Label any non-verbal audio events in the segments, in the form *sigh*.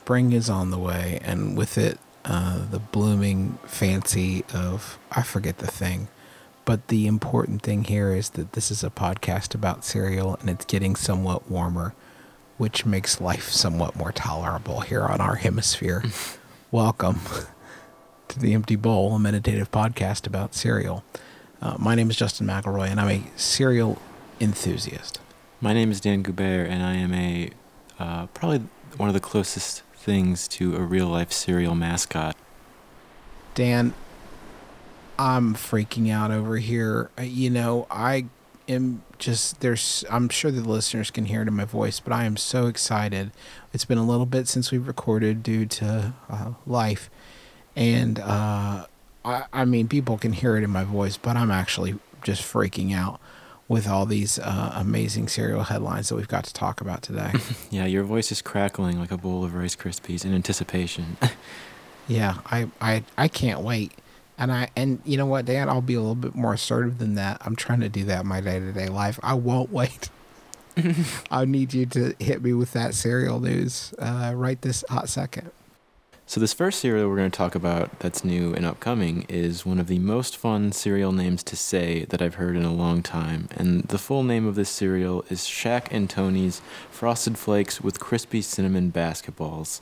spring is on the way, and with it, uh, the blooming fancy of I forget the thing. But the important thing here is that this is a podcast about cereal and it's getting somewhat warmer, which makes life somewhat more tolerable here on our hemisphere. *laughs* Welcome to the Empty Bowl, a meditative podcast about cereal. Uh, my name is Justin McElroy, and I'm a cereal enthusiast. My name is Dan Goubert, and I am a uh, probably one of the closest things to a real life cereal mascot. Dan, I'm freaking out over here. Uh, You know, I am just there's I'm sure the listeners can hear it in my voice, but I am so excited. It's been a little bit since we've recorded due to uh, life, and uh, I, I mean people can hear it in my voice, but I'm actually just freaking out with all these uh, amazing cereal headlines that we've got to talk about today. *laughs* Yeah, your voice is crackling like a bowl of Rice Krispies in anticipation. *laughs* Yeah, I, I I can't wait. And I and you know what, Dan, I'll be a little bit more assertive than that. I'm trying to do that in my day to day life. I won't wait. *laughs* I need you to hit me with that cereal news uh, right this hot second. So, this first cereal we're going to talk about that's new and upcoming is one of the most fun cereal names to say that I've heard in a long time. And the full name of this cereal is Shaq and Tony's Frosted Flakes with Crispy Cinnamon Basketballs.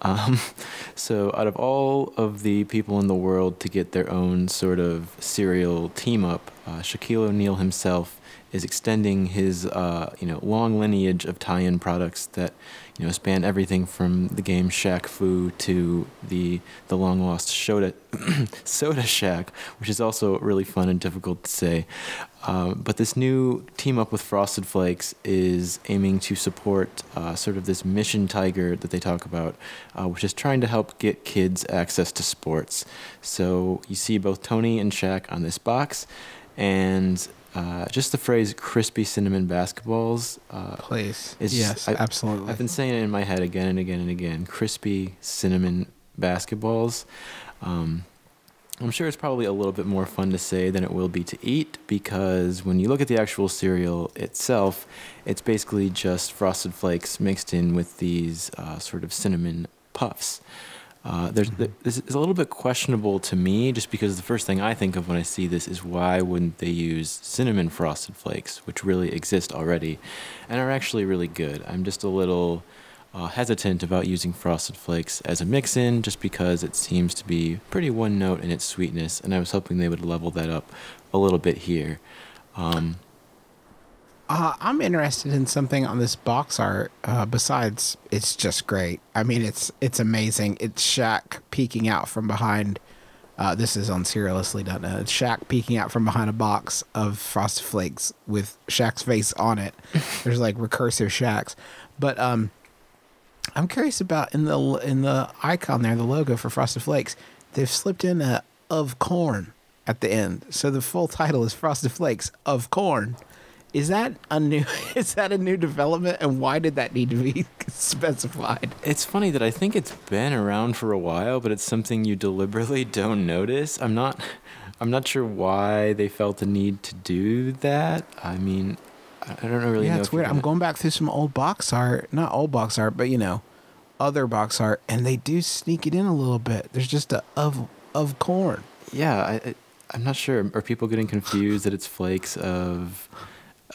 Um, *laughs* so, out of all of the people in the world to get their own sort of cereal team up, uh, Shaquille O'Neal himself is extending his uh, you know long lineage of tie-in products that you know span everything from the game Shaq Fu to the the long lost Soda *clears throat* Soda Shaq, which is also really fun and difficult to say. Uh, but this new team up with Frosted Flakes is aiming to support uh, sort of this mission tiger that they talk about, uh, which is trying to help get kids access to sports. So you see both Tony and Shaq on this box, and uh, just the phrase "crispy cinnamon basketballs." Uh, Please. It's yes, I- absolutely. I've been saying it in my head again and again and again. Crispy cinnamon basketballs. Um, I'm sure it's probably a little bit more fun to say than it will be to eat because when you look at the actual cereal itself, it's basically just frosted flakes mixed in with these uh, sort of cinnamon puffs. Uh, there's, this is a little bit questionable to me just because the first thing I think of when I see this is why wouldn't they use cinnamon frosted flakes, which really exist already and are actually really good. I'm just a little uh, hesitant about using frosted flakes as a mix in just because it seems to be pretty one note in its sweetness, and I was hoping they would level that up a little bit here. Um, Uh, I'm interested in something on this box art. Uh, besides, it's just great. I mean, it's it's amazing. It's Shaq peeking out from behind. Uh, this is on Cerealously.net. It's Shaq peeking out from behind a box of Frosted Flakes with Shaq's face on it. *laughs* There's like recursive Shaqs, but um, I'm curious about in the in the icon there, the logo for Frosted Flakes. They've slipped in a of corn at the end, so the full title is Frosted Flakes of corn. Is that a new? *laughs* Is that a new development? And why did that need to be *laughs* specified? it's funny that I think it's been around for a while, but it's something you deliberately *laughs* don't notice. I'm not, I'm not sure why they felt the need to do that. I mean, I don't know really yeah, know. it's if you're weird. I'm going back through some old box art, not old box art, but you know, other box art, and they do sneak it in a little bit. There's just a of of corn. Yeah, I, I, I'm not sure. Are people getting confused that it's flakes of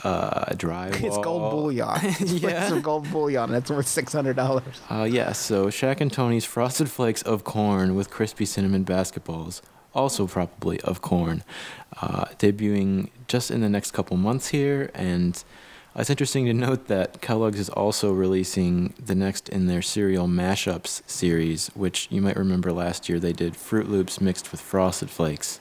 uh, *laughs* drywall? *laughs* It's gold bullion. It's Yeah. flakes gold bullion. That's worth six hundred dollars. Uh, yeah, so Shaq and Tony's Frosted Flakes of Corn with crispy cinnamon basketballs, also probably of corn, uh, debuting just in the next couple months here. And it's interesting to note that Kellogg's is also releasing the next in their cereal mashups series, which you might remember last year they did Froot Loops mixed with Frosted Flakes.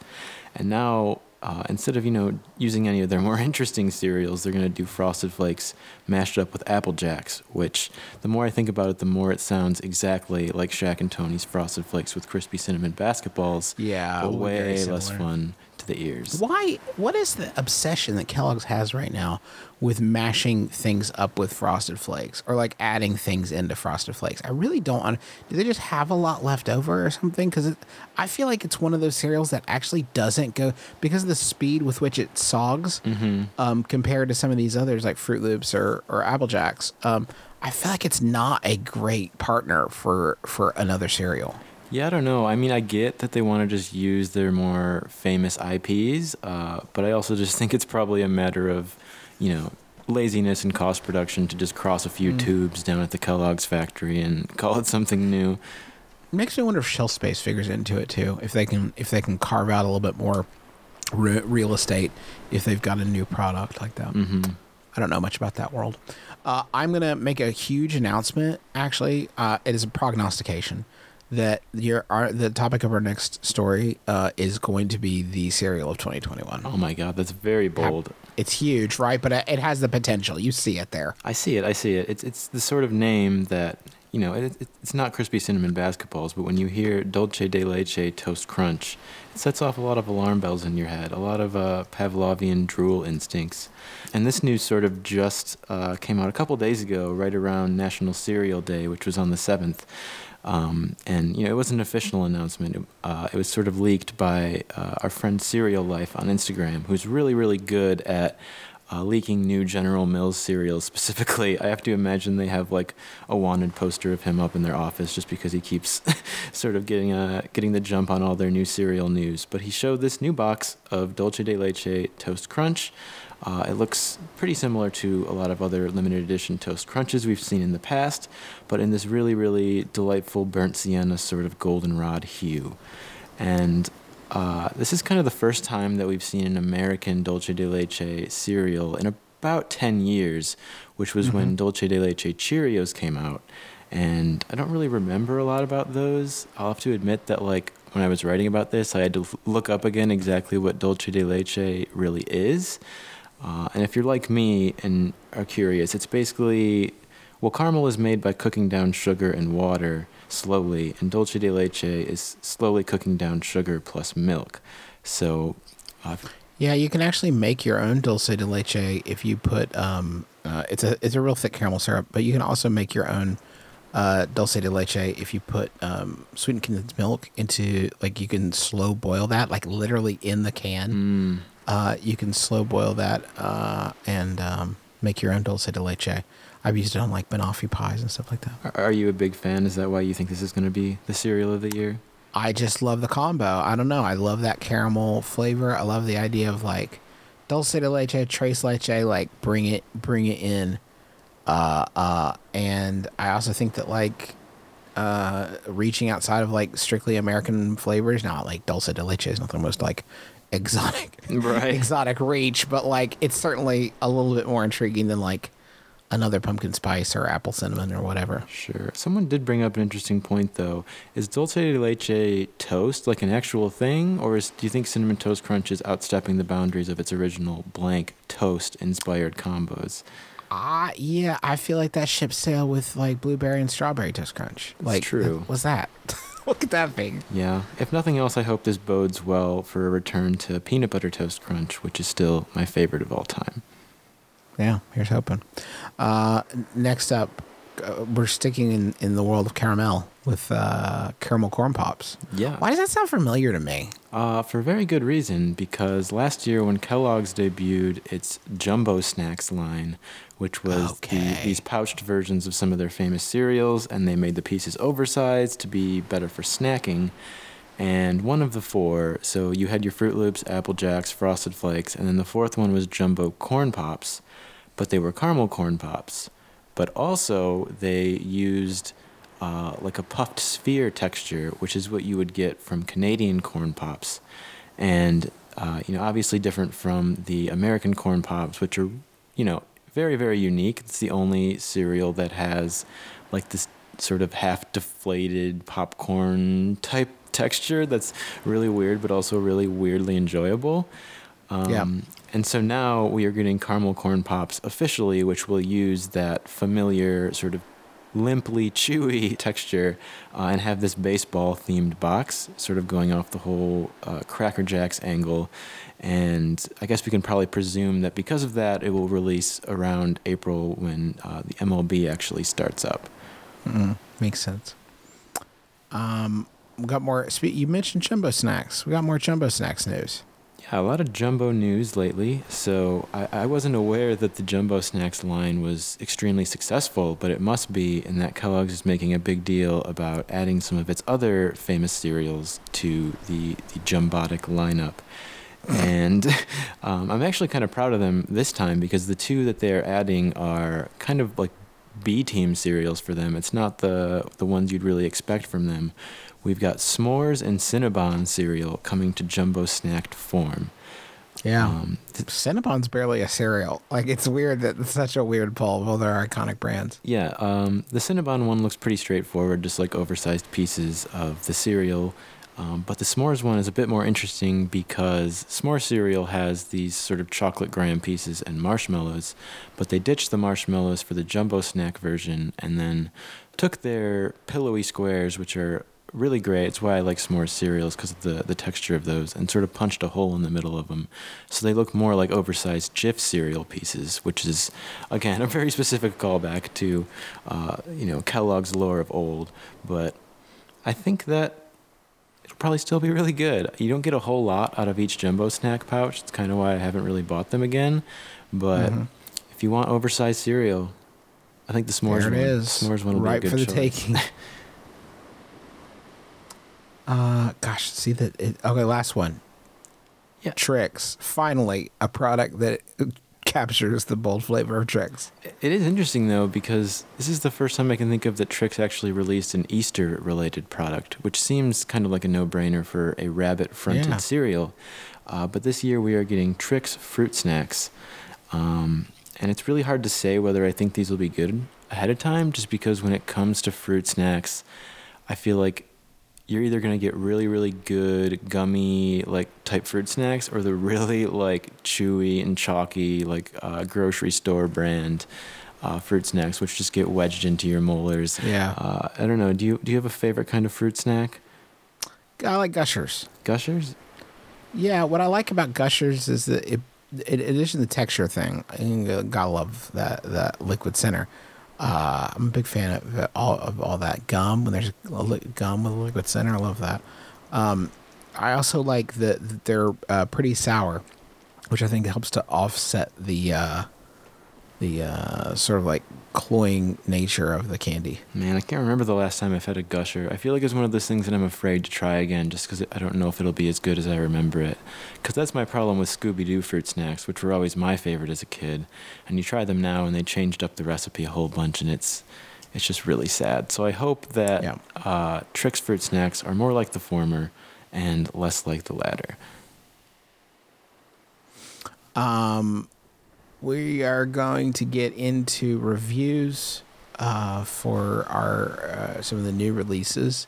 And now uh, instead of you know using any of their more *laughs* interesting cereals, they're gonna do Frosted Flakes mashed up with Apple Jacks. Which, the more I think about it, the more it sounds exactly like Shaq and Tony's Frosted Flakes with crispy cinnamon basketballs. Yeah, way less fun to the ears. Why? What is the obsession that Kellogg's has right now with mashing things up with Frosted Flakes or like adding things into Frosted Flakes? I really don't. Un- Do they just have a lot left over or something? Because I feel like it's one of those cereals that actually doesn't go because of the speed with which it sogs Mm-hmm. um, compared to some of these others like Froot Loops or or Apple Jacks. Um, I feel like it's not a great partner for for another cereal. Yeah, I don't know. I mean, I get that they want to just use their more famous IPs, uh, but I also just think it's probably a matter of, you know, laziness and cost production to just cross a few Mm. tubes down at the Kellogg's factory and *laughs* call it something new. It makes me wonder if shelf space figures into it too. If they can if they can carve out a little bit more re- real estate if they've got a new product like that. hmm I don't know much about that world. Uh, I'm gonna make a huge announcement. Actually, uh, it is a prognostication that your our, the topic of our next story uh, is going to be the cereal of 2021. Oh my God, that's very bold. It's huge, right? But it has the potential. You see it there. I see it. I see it. It's it's the sort of name that you know. It, it, it's not crispy cinnamon basketballs, but when you hear Dulce de Leche Toast Crunch, it sets off a lot of alarm bells in your head. A lot of uh, Pavlovian drool instincts. And this news sort of just uh, came out a couple days ago, right around National Cereal Day, which was on the seventh. Um, and you know, it was an official announcement. Uh, it was sort of leaked by uh, our friend Serial Life on Instagram, who's really, really good at uh, leaking new General Mills cereals. Specifically, I have to imagine they have like a wanted poster of him up in their office just because he keeps *laughs* sort of getting uh, getting the jump on all their new cereal news. But he showed this new box of Dulce de Leche Toast Crunch. Uh, it looks pretty similar to a lot of other limited edition Toast Crunches we've seen in the past, but in this really, really delightful burnt sienna sort of goldenrod hue. And uh, this is kind of the first time that we've seen an American Dulce de Leche cereal in about 10 years, which was when Dulce de Leche Cheerios came out. And I don't really remember a lot about those. I'll have to admit that, like, when I was writing about this, I had to look up again exactly what Dulce de Leche really is. Uh, and if you're like me and are curious, it's basically well, caramel is made by cooking down sugar and water slowly, and dulce de leche is slowly cooking down sugar plus milk. So, uh, Yeah, you can actually make your own dulce de leche if you put um uh, it's a it's a real thick caramel syrup, but you can also make your own uh, dulce de leche if you put um, sweetened condensed milk into like you can slow boil that like literally in the can. mm, Uh, you can slow boil that uh, and um, make your own dulce de leche. I've used it on like banoffee pies and stuff like that. are- you a big fan? Is that why you think this is going to be the cereal of the year? I just love the combo. I don't know. I love that caramel flavor. I love the idea of like dulce de leche, tres leche, like bring it, bring it in. Uh, uh, and I also think that like uh, reaching outside of like strictly American flavors, not like dulce de leche is not the most like exotic, *laughs* Right. exotic reach, but like it's certainly a little bit more intriguing than like another pumpkin spice or apple cinnamon or whatever. Sure. Someone did bring up an interesting point, though. Is dulce de leche toast like an actual thing, or is, do you think cinnamon toast crunch is outstepping the boundaries of its original blank toast inspired combos? Ah, yeah, I feel like that ship sail with like blueberry and strawberry toast crunch. It's like, true. What's that? *laughs* *laughs* Look at that thing. Yeah. If nothing else, I hope this bodes well for a return to peanut butter toast crunch, which is still my favorite of all time. Yeah, here's hoping. Uh, next up, uh, we're sticking in, in the world of caramel with uh, caramel corn pops. Yeah. Why does that sound familiar to me? Uh, for a very good reason, because last year when Kellogg's debuted its Jumbo Snacks line, which was Okay. the, these pouched versions of some of their famous cereals, and they made the pieces oversized to be better for snacking. And one of the four, so you had your Froot Loops, Apple Jacks, Frosted Flakes, and then the fourth one was Jumbo Corn Pops, but they were caramel corn pops. But also, they used uh, like a puffed sphere texture, which is what you would get from Canadian corn pops, and uh, you know, obviously different from the American corn pops, which are you know very very unique. It's the only cereal that has like this sort of half deflated popcorn type texture that's really weird, but also really weirdly enjoyable. Um, Yeah. And so now we are getting caramel corn pops officially, which will use that familiar sort of limply chewy *laughs* texture uh, and have this baseball themed box, sort of going off the whole uh, Cracker Jacks angle. And I guess we can probably presume that because of that, it will release around April when uh, the MLB actually starts up. Mm, makes sense. Um, we got more. You mentioned jumbo snacks. We got more jumbo snacks news. Yeah, a lot of jumbo news lately. So I, I wasn't aware that the Jumbo Snacks line was extremely successful, but it must be, and that Kellogg's is making a big deal about adding some of its other famous cereals to the, the Jumbotic lineup. And *laughs* um, I'm actually kind of proud of them this time because the two that they're adding are kind of like B team cereals for them. It's not the the ones you'd really expect from them. We've got S'mores and Cinnabon cereal coming to jumbo snacked form. Yeah. Um, th- Cinnabon's barely a cereal. Like it's weird that it's such a weird pull. Well, they're iconic brands. yeah, um, the Cinnabon one looks pretty straightforward, just like oversized pieces of the cereal. Um, but the s'mores one is a bit more interesting because s'more cereal has these sort of chocolate graham pieces and marshmallows, but they ditched the marshmallows for the jumbo snack version and then took their pillowy squares, which are really great. It's why I like s'mores cereals because of the, the texture of those, and sort of punched a hole in the middle of them. So they look more like oversized Jif cereal pieces, which is, again, *laughs* a very specific callback to, uh, you know, Kellogg's lore of old. But I think that it'll probably still be really good. You don't get a whole lot out of each jumbo snack pouch. It's kind of why I haven't really bought them again. But Mhm. if you want oversized cereal, I think the s'mores there it one, is. s'mores one will right be a for the choice. taking. *laughs* uh, gosh, see that. It, okay, last one. Yeah. Trix. Finally, a product that captures the bold flavor of Trix. It is interesting though because this is the first time I can think of that Trix actually released an Easter related product, which seems kind of like a no-brainer for a rabbit-fronted Yeah. cereal. Uh, but this year we are getting Trix fruit snacks, um, and it's really hard to say whether I think these will be good ahead of time, just because when it comes to fruit snacks, I feel like you're either gonna get really, really good gummy like type fruit snacks, or the *laughs* really like chewy and chalky like uh, grocery store brand uh, fruit snacks, which just get wedged into your molars. Yeah. Uh, I don't know. Do you do you have a favorite kind of fruit snack? I like Gushers. Gushers. Yeah, what I like about Gushers is that it, in addition to the texture thing, I gotta love that that liquid center. Uh, I'm a big fan of all of all that gum. When there's gum with a liquid center, I love that. Um, I also like that that they're uh, pretty sour, which I think helps to offset the uh, the uh, sort of like cloying nature of the candy. Man, I can't remember the last time I've had a gusher. I feel like it's one of those things that I'm afraid to try again just because I don't know if it'll be as good as I remember it. Because that's my problem with Scooby Doo fruit snacks, which were always my favorite as a kid. And you try them now and they changed up the recipe a whole bunch and it's it's just really sad. So I hope that Yeah. uh, Trix fruit snacks are more like the former and less like the latter. Um, we are going to get into reviews uh, for our uh, some of the new releases.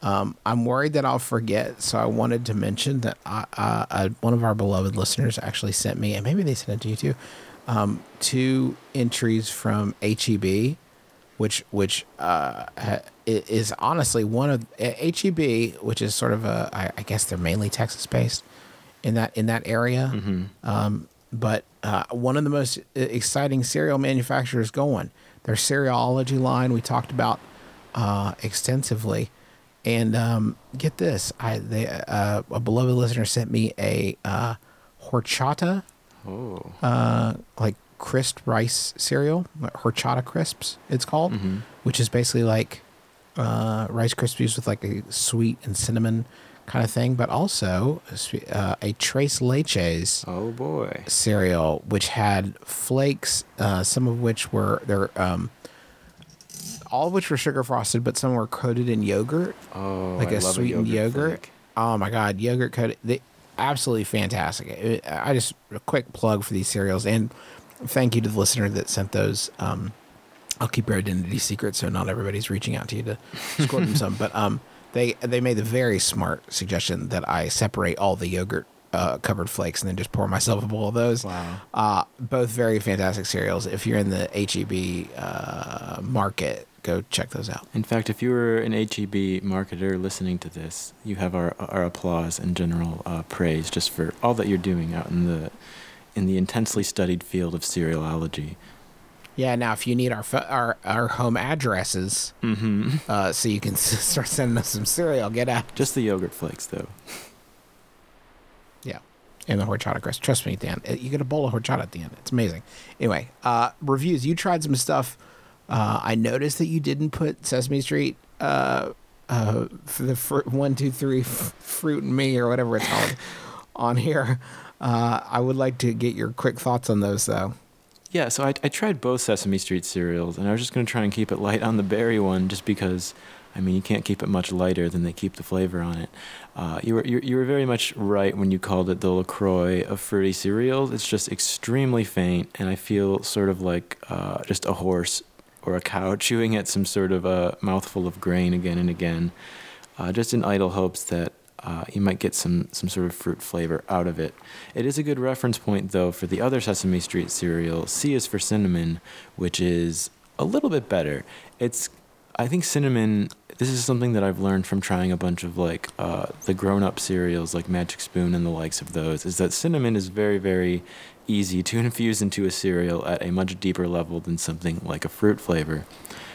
Um, I'm worried that I'll forget, so I wanted to mention that I, uh, uh, one of our beloved listeners actually sent me, and maybe they sent it to you too, um, two entries from HEB, which which uh, ha- is honestly one of uh, HEB, which is sort of a I, I guess they're mainly Texas based in that in that area. Um, but uh, one of the most uh, exciting cereal manufacturers going. Their cerealology line we talked about uh, extensively, and um, get this: I they uh, a beloved listener sent me a uh, horchata Oh. uh, like crisp rice cereal, horchata crisps. It's called, Mhm. which is basically like uh, Rice Krispies with like a sweet and cinnamon kind of thing, but also a, uh, a Tres Leches Oh boy. cereal, which had flakes, uh, some of which were there, um, all of which were sugar frosted, but some were coated in yogurt, Oh, like I a love sweetened yogurt. flake. Oh my god, yogurt coated! They absolutely fantastic. It- I just a quick plug for these cereals, and thank you to the listener that sent those. Um, I'll keep your identity secret, so not everybody's reaching out to you to score them *laughs* some. But um, they they made the very smart suggestion that I separate all the yogurt uh, covered flakes and then just pour myself a bowl of those. Wow. Uh, both very fantastic cereals. If you're in the HEB uh, market, go check those out. In fact, if you were an HEB marketer listening to this, you have our our applause and general uh, praise just for all that you're doing out in the in the intensely studied field of cerealology. Yeah. Now, if you need our our our home addresses, Mm-hmm. uh, so you can *laughs* s- start sending us some cereal, get out. Just the yogurt flakes, though. Yeah. in the horchata crust. Trust me, Dan. You get a bowl of horchata at the end. It's amazing. Anyway, uh, reviews. You tried some stuff. Uh, I noticed that you didn't put Sesame Street uh, uh, for the fr- one, two, three, f- fruit and me or whatever it's called *laughs* on here. Uh, I would like to get your quick thoughts on those, though. Yeah, so I, I tried both Sesame Street cereals, and I was just going to try and keep it light on the berry one, just because, I mean, you can't keep it much lighter than they keep the flavor on it. Uh, you were you, you were very much right when you called it the Lacroix of fruity cereals. It's just extremely faint, and I feel sort of like uh, just a horse or a cow chewing at some sort of a mouthful of grain again and again, uh, just in idle hopes that uh, you might get some some sort of fruit flavor out of it. It is a good reference point though for the other Sesame Street cereal. C is for cinnamon, which is a little bit better. It's I think cinnamon. This is something that I've learned from trying a bunch of like uh, the grown-up cereals, like Magic Spoon and the likes of those. Is that cinnamon is very, very easy to *laughs* infuse into a cereal at a much deeper level than something like a fruit flavor.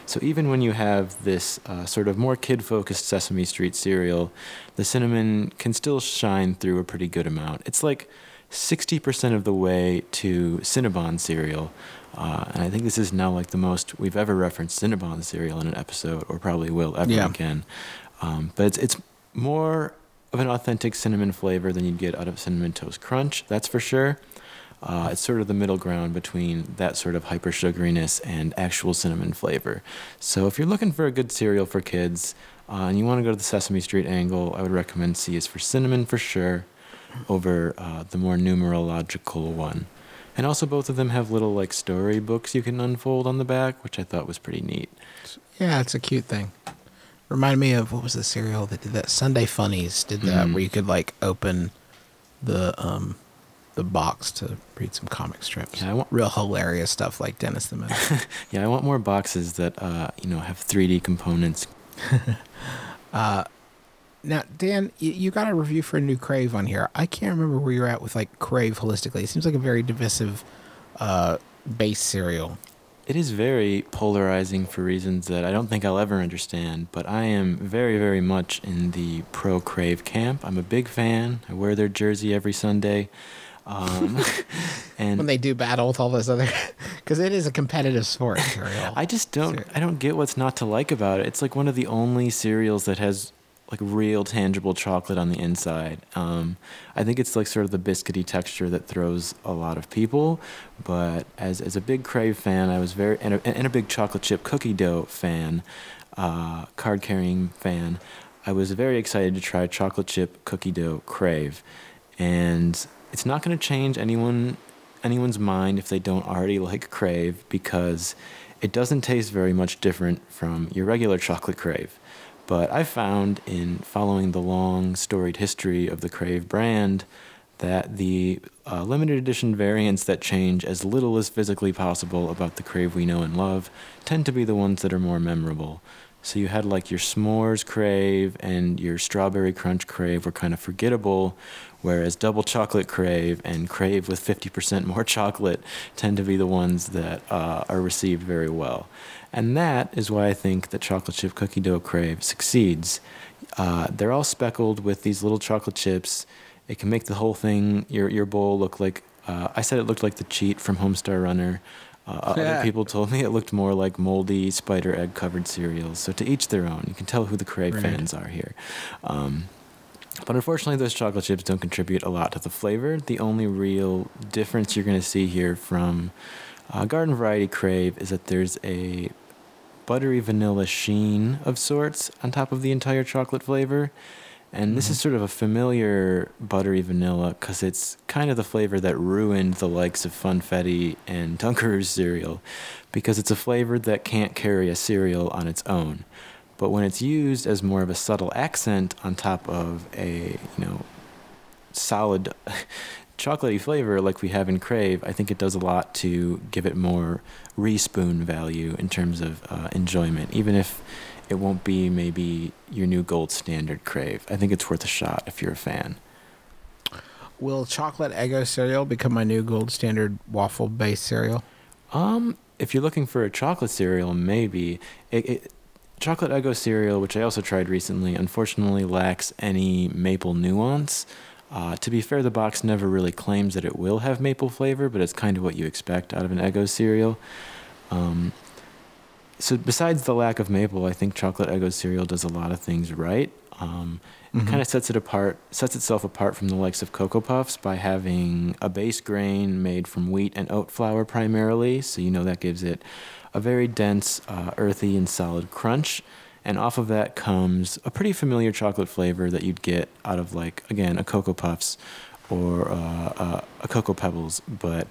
So even when you have this uh, sort of more kid-focused Sesame Street cereal, the cinnamon can still shine through a pretty good amount. It's like 60% of the way to Cinnabon cereal. Uh, and I think this is now like the most we've ever referenced Cinnabon cereal in an episode, or probably will ever Yeah. again. Um, but it's, it's more of an authentic cinnamon flavor than you'd get out of Cinnamon Toast Crunch, that's for sure. Uh, it's sort of the middle ground between that sort of hyper sugariness and actual cinnamon flavor. So if you're looking for a good cereal for kids uh, and you want to go to the Sesame Street angle, I would recommend C is for cinnamon for sure over uh, the more numerological one. And also, both of them have little like story books you can unfold on the back, which I thought was pretty neat. Yeah, it's a cute thing. Remind me of what was the cereal that did that? Sunday Funnies did that, Mm. where you could like open the um the box to read some comic strips. Yeah, I want- real hilarious stuff like Dennis the Menace. *laughs* Yeah, I want more boxes that uh, you know have 3D components. *laughs* now, Dan, you, you got a review for a new Crave on here. I can't remember where you're at with like Crave holistically. It seems like a very divisive uh base cereal. It is very polarizing for reasons that I don't think I'll ever understand, but I am very, very much in the pro Crave camp. I'm a big fan. I wear their jersey every Sunday. Um, *laughs* and when they do battle with all those other, *laughs* because it is a competitive sport. *laughs* I just don't I don't get what's not to like about it. It's like one of the only cereals that has like real tangible chocolate on the inside. Um, I think it's like sort of the biscuity texture that throws a lot of people. But as as a big Crave fan, I was very and a, and a big chocolate chip cookie dough fan, uh, card carrying fan. I was very excited to try chocolate chip cookie dough Crave, and it's not going to change anyone anyone's mind if they don't already like Crave because it doesn't taste very much different from your regular chocolate Crave. But I found in following the long storied history of the Crave brand that the uh, limited edition variants that change as little as physically possible about the Crave we know and love tend to be the ones that are more memorable. So you had like your s'mores crave and your strawberry crunch crave were kind of forgettable, whereas double chocolate crave and crave with 50% more *laughs* chocolate tend to be the ones that uh, are received very well. And that is why I think that chocolate chip cookie dough crave succeeds. Uh, they're all speckled with these little chocolate chips. It can make the whole thing, your, your bowl, look like uh, I said it looked like the cheat from Homestar Runner. Uh, Yeah. Other people told me it looked more like moldy spider egg covered cereals. So to each their own. You can tell who the Crave Right. fans are here. Um, but unfortunately, those chocolate chips don't contribute a lot to the flavor. The only real difference you're going to see here from uh, Garden Variety Crave is that there's a buttery vanilla sheen of sorts on top of the entire chocolate flavor. And this is sort of a familiar buttery vanilla because it's kind of the flavor that ruined the likes of Funfetti and *laughs* Dunker's cereal because it's a flavor that can't carry a cereal on its own. But when it's used as more of a subtle accent on top of a, you know, solid *laughs* chocolatey flavor like we have in Crave, I think it does a lot to give it more respoon value in terms of uh, enjoyment, even if it won't be maybe your new gold standard Crave. I think it's worth a shot if you're a fan. Will chocolate Eggo cereal become my new gold standard waffle based cereal? Um, if you're looking for a chocolate cereal, maybe it, it, chocolate Eggo cereal, which I also tried recently, unfortunately lacks any maple nuance. Uh, to be fair, the box never really claims that it will have maple flavor, but it's kind of what you expect out of an Eggo cereal. Um, so besides the lack of maple, I think chocolate Eggo cereal does a lot of things right. Um. It kind of sets it apart, sets itself apart from the likes of Cocoa Puffs by having a base grain made from wheat and oat flour primarily. So you know that gives it a very dense, uh, earthy, and solid crunch. And off of that comes a pretty familiar chocolate flavor that you'd get out of like again a Cocoa Puffs or uh, uh, a Cocoa Pebbles, but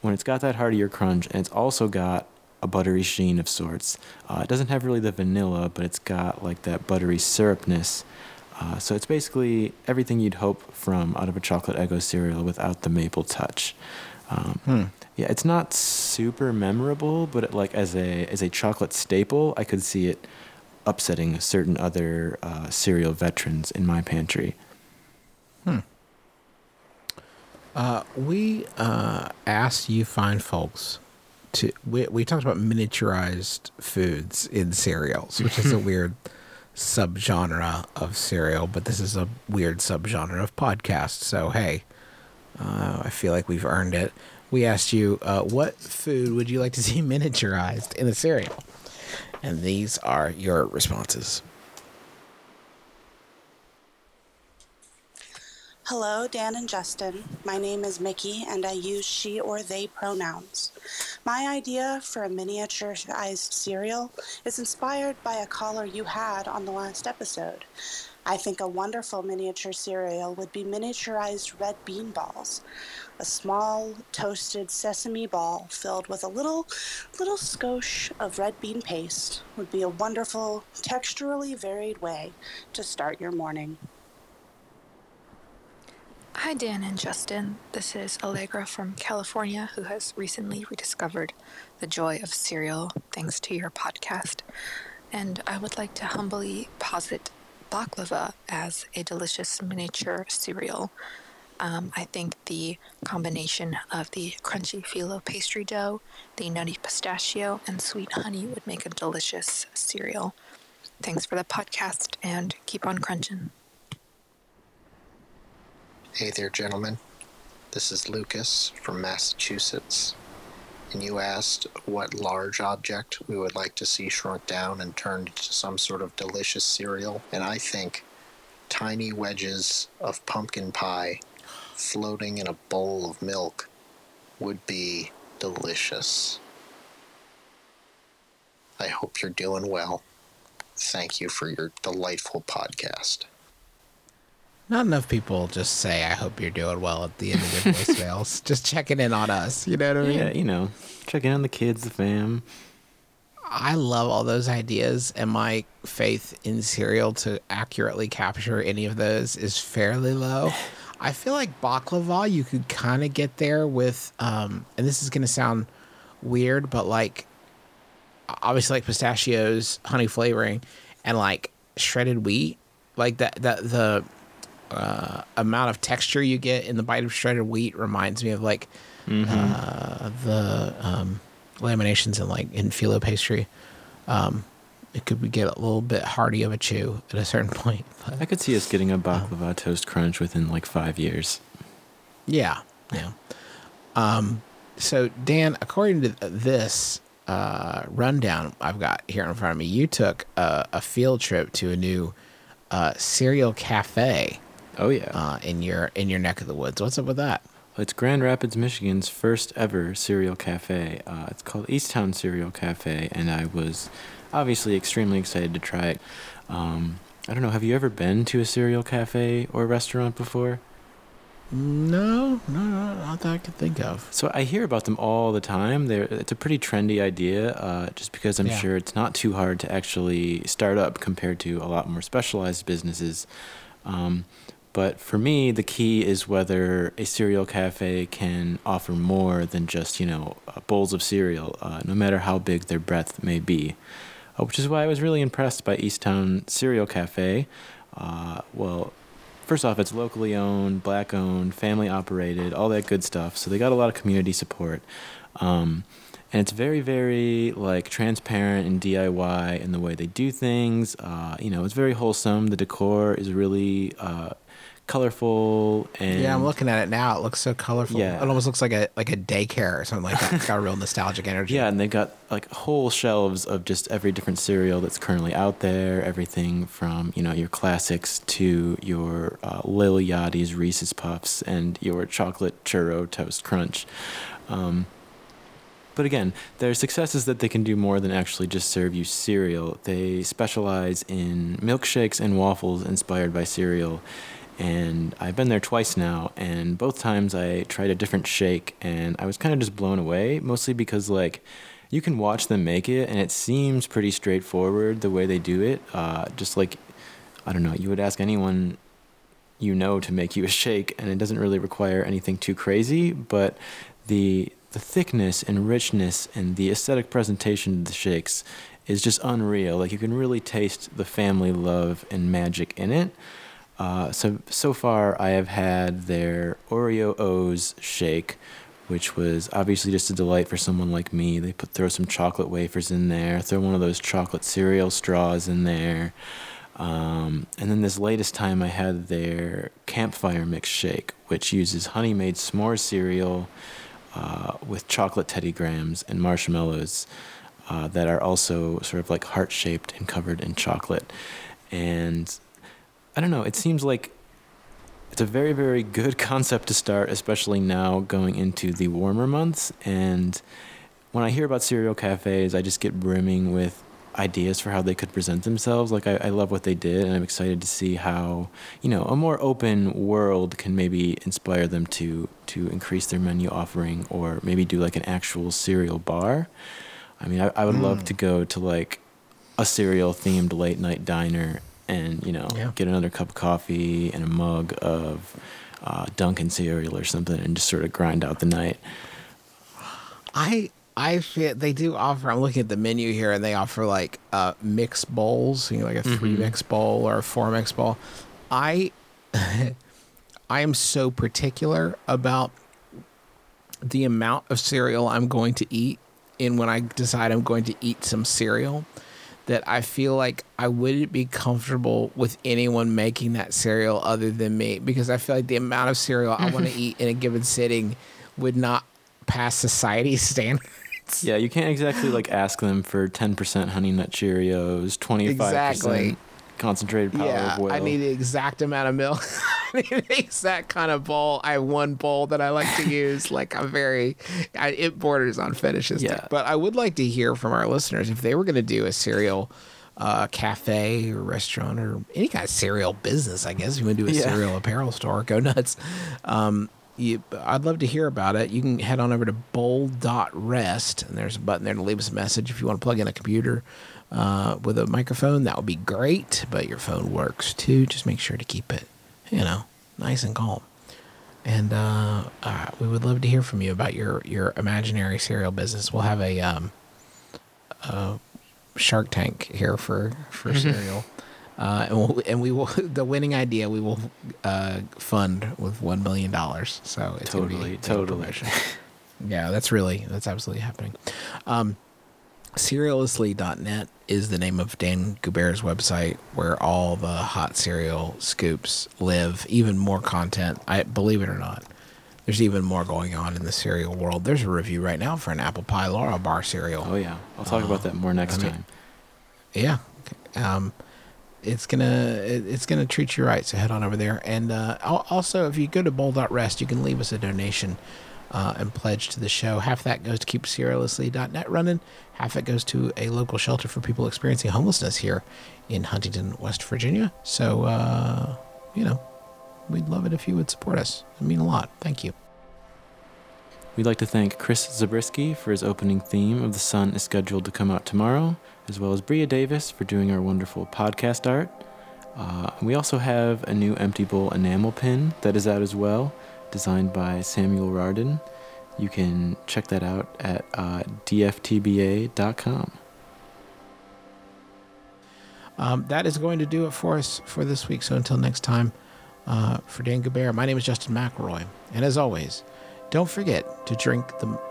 when it's got that heartier crunch and it's also got a buttery sheen of sorts. Uh, it doesn't have really the vanilla, but it's got like that buttery syrupness. Uh, so it's basically everything you'd hope from out of a chocolate Eggo cereal without the maple touch. Um, Hmm. Yeah, it's not super memorable, but it, like as a as a chocolate staple, I could see it upsetting certain other uh, cereal veterans in my pantry. Uh, we uh, asked you fine folks to. We, we talked about miniaturized foods in cereals, which is a *laughs* weird subgenre of cereal, but this is a weird subgenre of podcast. So hey, uh, I feel like we've earned it. We asked you, uh, what food would you like to *laughs* see miniaturized in a cereal? And these are your responses. Hello, Dan and Justin. My name is Mickey, and I use she or they pronouns. My idea for a miniaturized cereal is inspired by a caller you had on the last episode. I think a wonderful miniature cereal would be miniaturized red bean balls. A small toasted sesame ball filled with a little little skosh of red bean paste would be a wonderful, texturally varied way to start your morning. Hi, Dan and Justin. This is Allegra from California, who has recently rediscovered the joy of cereal thanks to your podcast. And I would like to humbly posit baklava as a delicious miniature cereal. Um, I think the combination of the crunchy phyllo pastry dough, the nutty pistachio, and sweet honey would make a delicious cereal. Thanks for the podcast and keep on crunching. Hey there, gentlemen. This is Lucas from Massachusetts. And you asked what large object we would like to see shrunk down and turned into some sort of delicious cereal. And I think tiny wedges of pumpkin pie floating in a bowl of milk would be delicious. I hope you're doing well. Thank you for your delightful podcast. Not enough people just say, I hope you're doing well at the end of their *laughs* voicemails. just checking in on us. You know what I mean? Yeah, you know, checking on the kids, the fam. I love all those ideas, and my faith in cereal to accurately capture any of those is fairly low. *sighs* I feel like baklava, you could kind of get there with, um, and this is going to sound weird, but like, obviously, like pistachios, honey flavoring, and like shredded wheat, like that, that the uh, amount of texture you get in the bite of shredded wheat reminds me of like uh, the um, laminations in like in phyllo pastry. Um, it could get a little bit hearty of a chew at a certain *laughs* point. But I could see us getting a baklava toast crunch within like five years. yeah, yeah. Um, so Dan, according to this uh, rundown I've got here in front of me, you took a, a field trip to a new uh, cereal cafe Oh yeah, uh, in your in your neck of the woods. What's up with that? it's Grand Rapids, Michigan's first ever cereal cafe. Uh, it's called Eastown Cereal Cafe, and I was obviously extremely excited to try it. Um, I don't know. Have you ever been to a cereal cafe or restaurant before? No, no, no, not that I can think of. So I hear about them all the time. They're, it's a pretty trendy idea, uh, just because I'm Yeah. sure it's not too hard to actually start up compared to a lot more specialized businesses. Um, but for me, the key is whether a cereal cafe can offer more than just you know uh, bowls of cereal, uh, no matter how big their breadth may be. Uh, which is why I was really impressed by Eastown Cereal Cafe. Uh, well, first off, it's locally owned, black owned, family operated, all that good stuff. So they got a lot of community support. Um, and it's very, very like transparent and DIY in the way they do things. Uh, you know, it's very wholesome. The decor is really uh, colorful and Yeah, I'm looking at it now. It looks so colorful. Yeah. It almost looks like a like a daycare or something like that. It's got a real *laughs* nostalgic energy. Yeah, and they've got like whole shelves of just every different cereal that's currently out there. Everything from you know your classics to your uh, Lil Yachty's Reese's Puffs and your chocolate churro toast crunch. Um, but again, their success is that they can do more than actually just serve you cereal. They specialize in milkshakes and waffles inspired by cereal. And I've been there twice now, and both times I tried a different shake, and I was kind of just blown away, mostly because, like, you can watch them make it, and it seems pretty straightforward the way they do it. Uh, just like, I don't know, you would ask anyone you know to make you a shake, and it doesn't really require anything too crazy, but the the thickness and richness and the aesthetic presentation of the shakes is just unreal. Like you can really taste the family love and magic in it. Uh, so so far, I have had their Oreo O's shake, which was obviously just a delight for someone like me. They put throw some chocolate wafers in there, throw one of those chocolate cereal straws in there. Um, and then this latest time, I had their campfire mix shake, which uses honey made s'more cereal uh, with chocolate Teddy Grahams and marshmallows uh, that are also sort of like heart shaped and covered in chocolate. And I don't know, it seems like it's a very, very good *laughs* concept to start, especially now going into the warmer months. And when I hear about cereal cafes, I just get brimming with ideas for how they could present themselves. Like I, I love what they did, and I'm excited to see how you know a more open world can maybe inspire them to to increase their menu offering, or maybe do like an actual cereal bar. I mean, I, I would love to go to like a cereal themed late night diner and you know Yeah. get another cup of coffee and a mug of uh, Dunkin' cereal or something, and just sort of grind out the night. I I feel they do offer. I'm looking at the menu here, and they offer like uh, mix bowls, you know, like a three mix bowl or a four mix bowl. I *laughs* I am so particular about the amount of cereal I'm going to eat, and when I decide I'm going to eat some cereal, that I feel like I wouldn't be comfortable with anyone making that cereal other than me because I feel like the amount of cereal I want to *laughs* eat in a given sitting would not pass society *laughs* standards. Yeah, you can't exactly like ask them for 10% honey nut Cheerios, 25% concentrated power yeah, of will. I need the exact amount of milk. *laughs* I need the exact kind of bowl. I have one bowl that I like to use. *laughs* Like I'm very, I, it borders on fetishistic. Yeah. But I would like to hear from our listeners if they were going to do a cereal uh, cafe or restaurant or any kind of cereal business. I guess you want to do a Yeah. cereal apparel store, go nuts. Um, you, I'd love to hear about it. You can head on over to bowl.rest, and there's a button there to leave us a message if you want to plug in a computer uh, with a microphone. That would be great, but your phone works too. Just make sure to keep it, you know, nice and calm. And uh, uh, we would love to hear from you about your your imaginary cereal business. We'll have a um, uh, Shark Tank here for for cereal. Uh, and, we'll, and we will *laughs* the winning idea we will uh, fund with one million dollars. So it's Totally, totally. *laughs* yeah, that's really that's absolutely happening. Um, Cerealously.net is the name of Dan Goubert's website where all the hot cereal scoops live. Even more content. I believe it or not. There's even more going on in the cereal world. There's a review right now for an apple pie Larabar cereal. oh, yeah. I'll talk about that more next I mean- time. Yeah. Um, it's gonna it- it's gonna treat you right. So head on over there, and uh, also if you go to bowl.rest, you can leave us a donation uh, and pledge to the show. Half that goes to keep cerealously.net running. Half it goes to a local shelter for people experiencing homelessness here in Huntington, West Virginia. So uh, you know, we'd love it if you would support us. It'd mean a lot. Thank you. We'd like to thank Chris Zabriskie for his opening theme of The Sun is scheduled to come out tomorrow, as well as Bria Davis for doing our wonderful podcast art. Uh, we also have a new Empty Bowl enamel pin that is out as well, designed by Samuel Rardin. You can check that out at uh, dftba.com. Um, that is going to do it for us for this week. So until next time, uh, for Dan Goubert, my name is Justin McElroy. And as always, don't forget to drink the.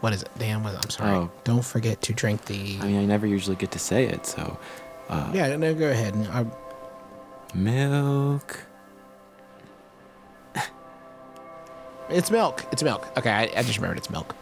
What is it? Dan, what, I'm sorry. Oh. Don't forget to drink the. I mean, I never usually get to say it, so uh, yeah, no, go ahead. I, Milk. It's milk. It's milk. Okay, I, I just remembered it's milk.